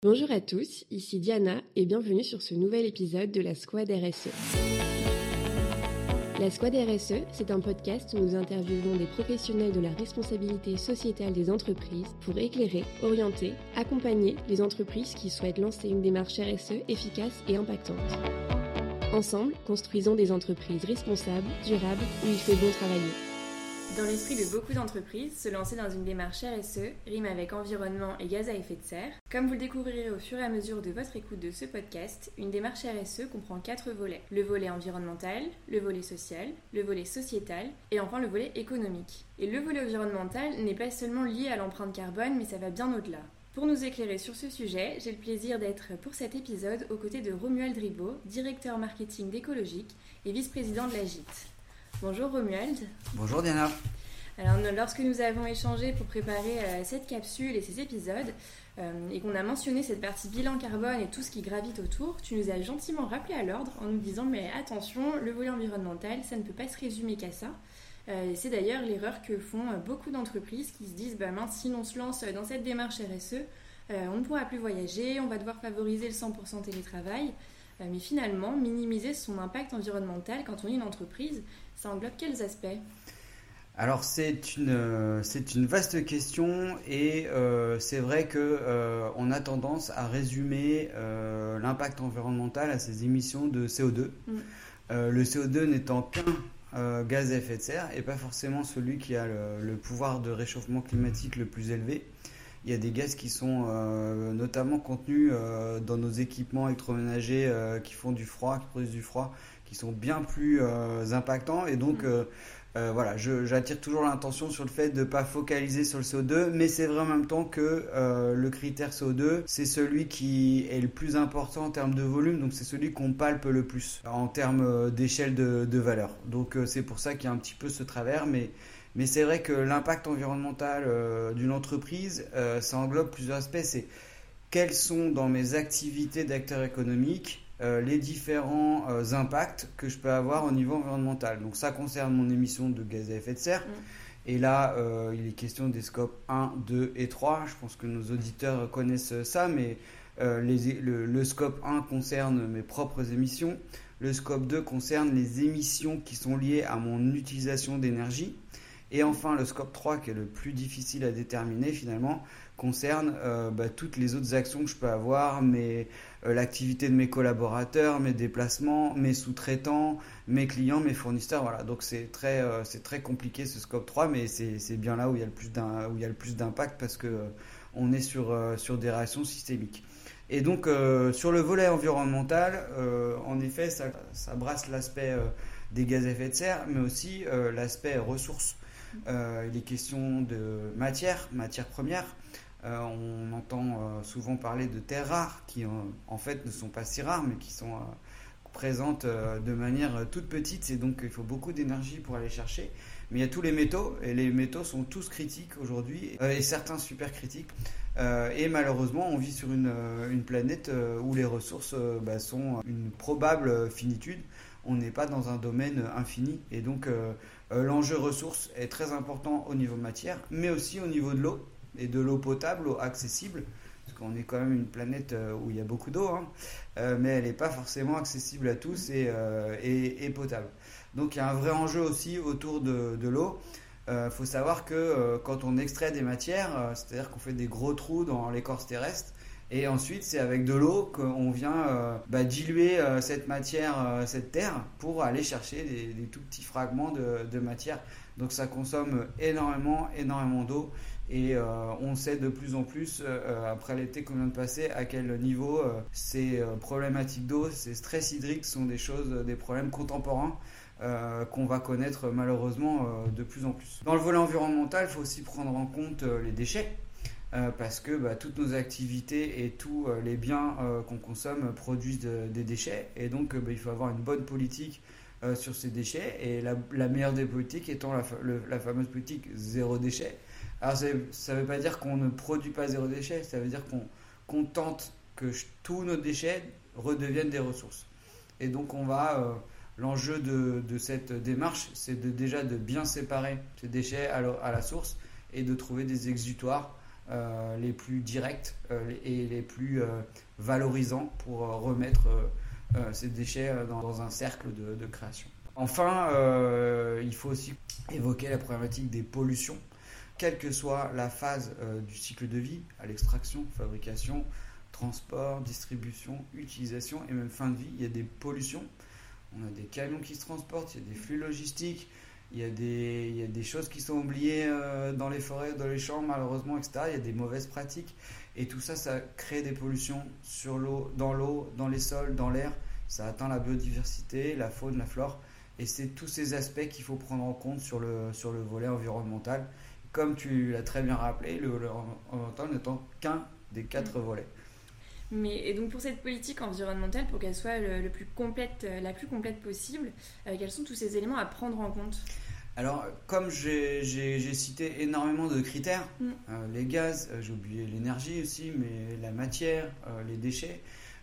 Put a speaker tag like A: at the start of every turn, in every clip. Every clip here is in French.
A: Bonjour à tous, ici Diana et bienvenue sur ce nouvel épisode de la Squad RSE. La Squad RSE, c'est un podcast où nous interviewons des professionnels de la responsabilité sociétale des entreprises pour éclairer, orienter, accompagner les entreprises qui souhaitent lancer une démarche RSE efficace et impactante. Ensemble, construisons des entreprises responsables, durables, où il fait bon travailler.
B: Dans l'esprit de beaucoup d'entreprises, se lancer dans une démarche RSE rime avec environnement et gaz à effet de serre. Comme vous le découvrirez au fur et à mesure de votre écoute de ce podcast, une démarche RSE comprend quatre volets. Le volet environnemental, le volet social, le volet sociétal et enfin le volet économique. Et le volet environnemental n'est pas seulement lié à l'empreinte carbone, mais ça va bien au-delà. Pour nous éclairer sur ce sujet, j'ai le plaisir d'être pour cet épisode aux côtés de Romuald Ribot, directeur marketing d'Écologique et vice-président de la GIT. Bonjour Romuald.
C: Bonjour Diana.
B: Alors, lorsque nous avons échangé pour préparer euh, cette capsule et ces épisodes, euh, et qu'on a mentionné cette partie bilan carbone et tout ce qui gravite autour, tu nous as gentiment rappelé à l'ordre en nous disant mais attention, le volet environnemental, ça ne peut pas se résumer qu'à ça. Euh, c'est d'ailleurs l'erreur que font beaucoup d'entreprises qui se disent bah mince, si on se lance dans cette démarche RSE, on ne pourra plus voyager, on va devoir favoriser le 100% télétravail. Mais finalement, minimiser son impact environnemental quand on est une entreprise, ça englobe quels aspects?
C: Alors c'est une, c'est une vaste question et euh, c'est vrai que euh, on a tendance à résumer euh, l'impact environnemental à ces émissions de CO2. Mm. le CO2 n'étant qu'un gaz à effet de serre et pas forcément celui qui a le, le, pouvoir de réchauffement climatique le plus élevé. Il y a des gaz qui sont notamment contenus dans nos équipements électroménagers qui font du froid, qui produisent du froid, qui sont bien plus euh, impactants. Et donc, mm. euh, euh, voilà, j'attire toujours l'intention sur le fait de ne pas focaliser sur le CO2, mais c'est vrai en même temps que le critère CO2, c'est celui qui est le plus important en termes de volume, donc c'est celui qu'on palpe le plus en termes d'échelle de, de, valeur. Donc c'est pour ça qu'il y a un petit peu ce travers, mais, mais c'est vrai que l'impact environnemental d'une entreprise, ça englobe plusieurs aspects. C'est quelles sont dans mes activités d'acteur économique euh, les différents euh, impacts que je peux avoir au niveau environnemental. Donc ça concerne mon émission de gaz à effet de serre. Mm. Et là, euh, il est question des scopes 1, 2 et 3. Je pense que nos auditeurs connaissent ça, mais le, le, scope 1 concerne mes propres émissions. Le scope 2 concerne les émissions qui sont liées à mon utilisation d'énergie. Et enfin, le scope 3, qui est le plus difficile à déterminer finalement, concerne euh, bah, toutes les autres actions que je peux avoir, mais euh, l'activité de mes collaborateurs, mes déplacements, mes sous-traitants, mes clients, mes fournisseurs. Voilà. Donc c'est très, euh, c'est très compliqué ce scope 3, mais c'est bien là où il y a le plus où il y a le plus d'impact parce que on est sur, sur des réactions systémiques. Et donc sur le volet environnemental, en effet, ça, ça brasse l'aspect des gaz à effet de serre, mais aussi l'aspect ressources. Il est question de matière, matière première. Euh, on entend euh, souvent parler de terres rares qui en fait ne sont pas si rares mais qui sont euh, présentes de manière toute petite et donc il faut beaucoup d'énergie pour aller chercher. Mais il y a tous les métaux et les métaux sont tous critiques aujourd'hui et certains super critiques. et malheureusement, on vit sur une, planète où les ressources bah, sont une probable finitude. On n'est pas dans un domaine infini et donc l'enjeu ressources est très important au niveau matière, mais aussi au niveau de l'eau et de l'eau potable, accessible, parce qu'on est quand même une planète euh, où il y a beaucoup d'eau, hein, euh, mais elle n'est pas forcément accessible à tous euh, et, et, potable. Donc il y a un vrai enjeu aussi autour de l'eau. Il faut savoir que quand on extrait des matières, c'est-à-dire qu'on fait des gros trous dans l'écorce terrestre, et ensuite, c'est avec de l'eau qu'on vient bah, diluer cette matière, cette terre, pour aller chercher des, tout petits fragments de, matière. Donc ça consomme énormément, énormément d'eau. Et euh, on sait de plus en plus, euh, euh, après l'été qu'on vient de passer, à quel niveau ces problématiques d'eau, ces stress hydriques sont des choses, des problèmes contemporains. qu'on va connaître malheureusement de plus en plus. Dans le volet environnemental, il faut aussi prendre en compte les déchets. Parce que bah, toutes nos activités et tous les biens qu'on consomme produisent des déchets. Et donc, bah, il faut avoir une bonne politique sur ces déchets. Et la, meilleure des politiques étant la, fameuse politique zéro déchet. Alors ça ne veut pas dire qu'on ne produit pas zéro déchet, ça veut dire qu'on tente que tous nos déchets redeviennent des ressources. Et donc euh, l'enjeu de, cette démarche, c'est déjà de bien séparer ces déchets à, la source et de trouver des exutoires les plus directs et les plus valorisants pour remettre ces déchets dans, un cercle de, création. Enfin, il faut aussi évoquer la problématique des pollutions, quelle que soit la phase du cycle de vie, à l'extraction, fabrication, transport, distribution, utilisation et même fin de vie, il y a des pollutions. On a des camions qui se transportent, il y a des flux logistiques, il y a des, il y a des choses qui sont oubliées euh, dans les forêts, dans les champs, malheureusement, etc. Il y a des mauvaises pratiques. Et tout ça, ça crée des pollutions sur l'eau, dans l'eau, dans les sols, dans l'air. Ça atteint la biodiversité, la faune, la flore. Et c'est tous ces aspects qu'il faut prendre en compte sur le, sur le volet environnemental. Comme tu l'as très bien rappelé, le volet environnemental n'étant qu'un des quatre mmh. volets.
B: Mais, et donc pour cette politique environnementale, pour qu'elle soit le, plus complète, euh, la plus complète possible, euh, quels sont tous ces éléments à prendre en compte?
C: Alors, comme j'ai cité énormément de critères, mm. euh, les gaz, j'ai oublié l'énergie aussi, mais la matière, les déchets,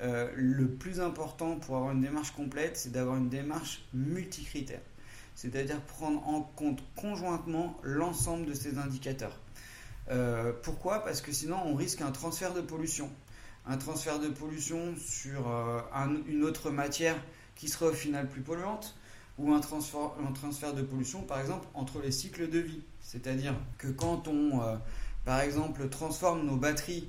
C: le plus important pour avoir une démarche complète, c'est d'avoir une démarche multicritère. C'est-à-dire prendre en compte conjointement l'ensemble de ces indicateurs. pourquoi? Parce que sinon, on risque un transfert de pollution un transfert de pollution sur euh, une autre matière qui serait au final plus polluante, ou un transfert, un transfert de pollution, par exemple, entre les cycles de vie. C'est-à-dire que quand on, euh, par exemple, transforme nos batteries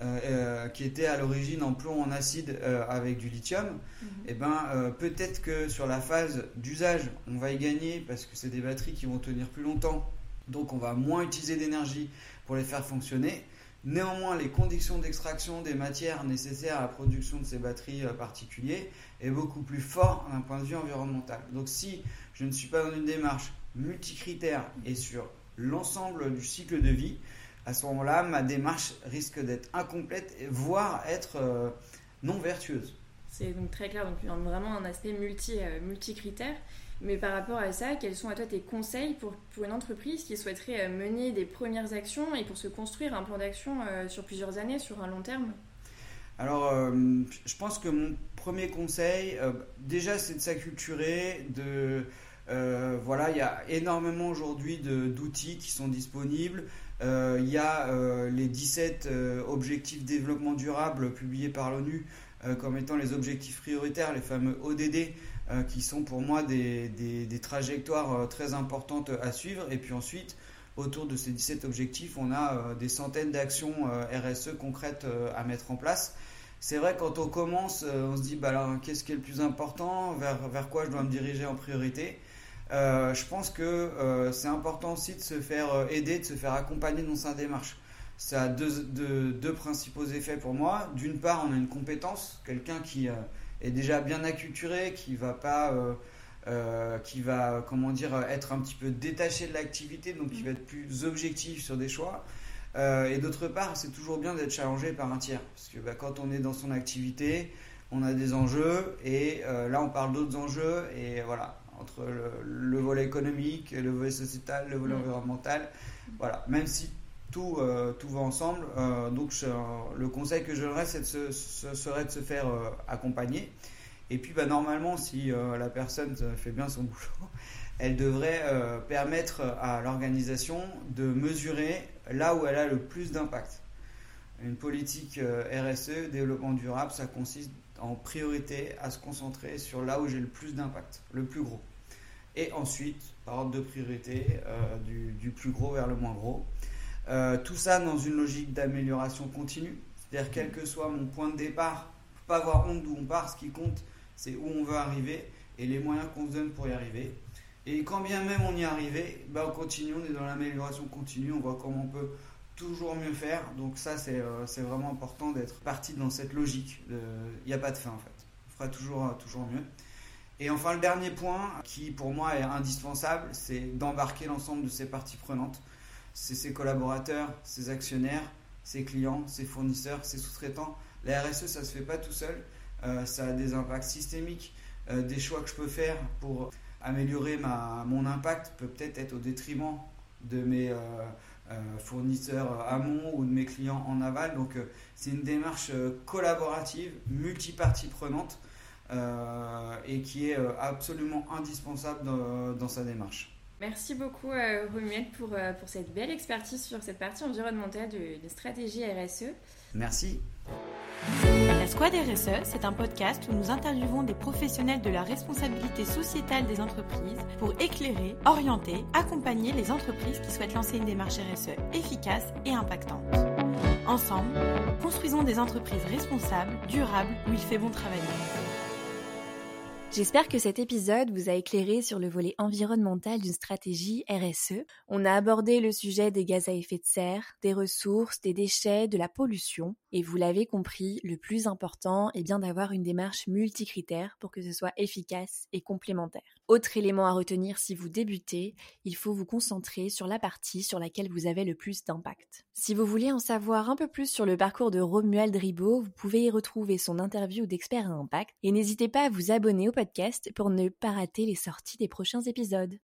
C: euh, qui étaient à l'origine en plomb en acide avec du lithium, mhm. et eh ben, peut-être que sur la phase d'usage, on va y gagner parce que c'est des batteries qui vont tenir plus longtemps, donc on va moins utiliser d'énergie pour les faire fonctionner. Néanmoins, les conditions d'extraction des matières nécessaires à la production de ces batteries euh, particulières est beaucoup plus fort d'un point de vue environnemental. Donc si je ne suis pas dans une démarche multicritère et sur l'ensemble du cycle de vie, à ce moment-là, ma démarche risque d'être incomplète, voire être euh, non vertueuse.
B: C'est donc très clair, donc vraiment un aspect multi, euh, multicritère. Mais par rapport à ça, quels sont à toi tes conseils pour, une entreprise qui souhaiterait euh, mener des premières actions et pour se construire un plan d'action euh, sur plusieurs années, sur un long terme?
C: Alors, je pense que mon premier conseil, déjà, c'est de s'acculturer, de... voilà, il y a énormément aujourd'hui d'outils qui sont disponibles. il y a les 17 objectifs développement durable publiés par l'ONU euh, comme étant les objectifs prioritaires, les fameux ODD, euh, qui sont pour moi des, trajectoires euh, très importantes à suivre. Et puis ensuite, autour de ces 17 objectifs, on a des centaines d'actions RSE concrètes à mettre en place. C'est vrai, quand on commence, on se dit, bah qu'est-ce qui est le plus important? Vers, vers quoi je dois me diriger en priorité? Je pense que c'est important aussi de se faire aider, de se faire accompagner dans sa démarche ça a deux, principaux effets pour moi. D'une part, on a une compétence, quelqu'un qui euh, est déjà bien acculturé, qui va pas, euh, euh, qui va, comment dire, être un petit peu détaché de l'activité, donc qui va être plus objectif sur des choix. et d'autre part, c'est toujours bien d'être challengé par un tiers, parce que bah, quand on est dans son activité, on a des enjeux, et là, on parle d'autres enjeux, et voilà, entre le, le, volet économique, le volet sociétal, le volet environnemental, voilà, même si tout, euh, tout va ensemble. Euh, donc le conseil que je donnerais, c'est ce serait de se faire euh, accompagner. Et puis bah, normalement, si la personne fait bien son boulot, elle devrait permettre à l'organisation de mesurer là où elle a le plus d'impact. Une politique RSE, développement durable, ça consiste en priorité à se concentrer sur là où j'ai le plus d'impact, le plus gros. Et ensuite, par ordre de priorité, du, plus gros vers le moins gros. Euh, tout ça dans une logique d'amélioration continue. C'est-à-dire, quel que soit mon point de départ, pas avoir honte d'où on part. Ce qui compte, c'est où on veut arriver et les moyens qu'on se donne pour y arriver. Et quand bien même on y arrivé, bah on continue, on est dans l'amélioration continue, on voit comment on peut toujours mieux faire. Donc ça, c'est euh, vraiment important d'être parti dans cette logique. Il n'y a pas de fin en fait. On fera toujours, toujours mieux. Et enfin, le dernier point qui pour moi est indispensable, c'est d'embarquer l'ensemble de ces parties prenantes c'est ses collaborateurs, ses actionnaires, ses clients, ses fournisseurs, ses sous-traitants. La RSE, ça ne se fait pas tout seul. Euh, ça a des impacts systémiques. Euh, des choix que je peux faire pour améliorer ma, mon impact peut peut-être être au détriment de mes euh, fournisseurs amont ou de mes clients en aval. Donc c'est une démarche collaborative, multipartie prenante et qui est absolument indispensable dans sa démarche.
D: Merci beaucoup euh, Romuald pour, euh, pour cette belle expertise sur cette partie environnementale de, de stratégie RSE.
C: Merci.
E: La Squad RSE, c'est un podcast où nous interviewons des professionnels de la responsabilité sociétale des entreprises pour éclairer, orienter, accompagner les entreprises qui souhaitent lancer une démarche RSE efficace et impactante. Ensemble, construisons des entreprises responsables, durables, où il fait bon travailler.
B: J'espère que cet épisode vous a éclairé sur le volet environnemental d'une stratégie RSE. On a abordé le sujet des gaz à effet de serre, des ressources, des déchets, de la pollution. Et vous l'avez compris, le plus important est bien d'avoir une démarche multicritère pour que ce soit efficace et complémentaire. Autre élément à retenir si vous débutez, il faut vous concentrer sur la partie sur laquelle vous avez le plus d'impact. Si vous voulez en savoir un peu plus sur le parcours de Romuald Ribot, vous pouvez y retrouver son interview d'expert à impact et n'hésitez pas à vous abonner au podcast pour ne pas rater les sorties des prochains épisodes.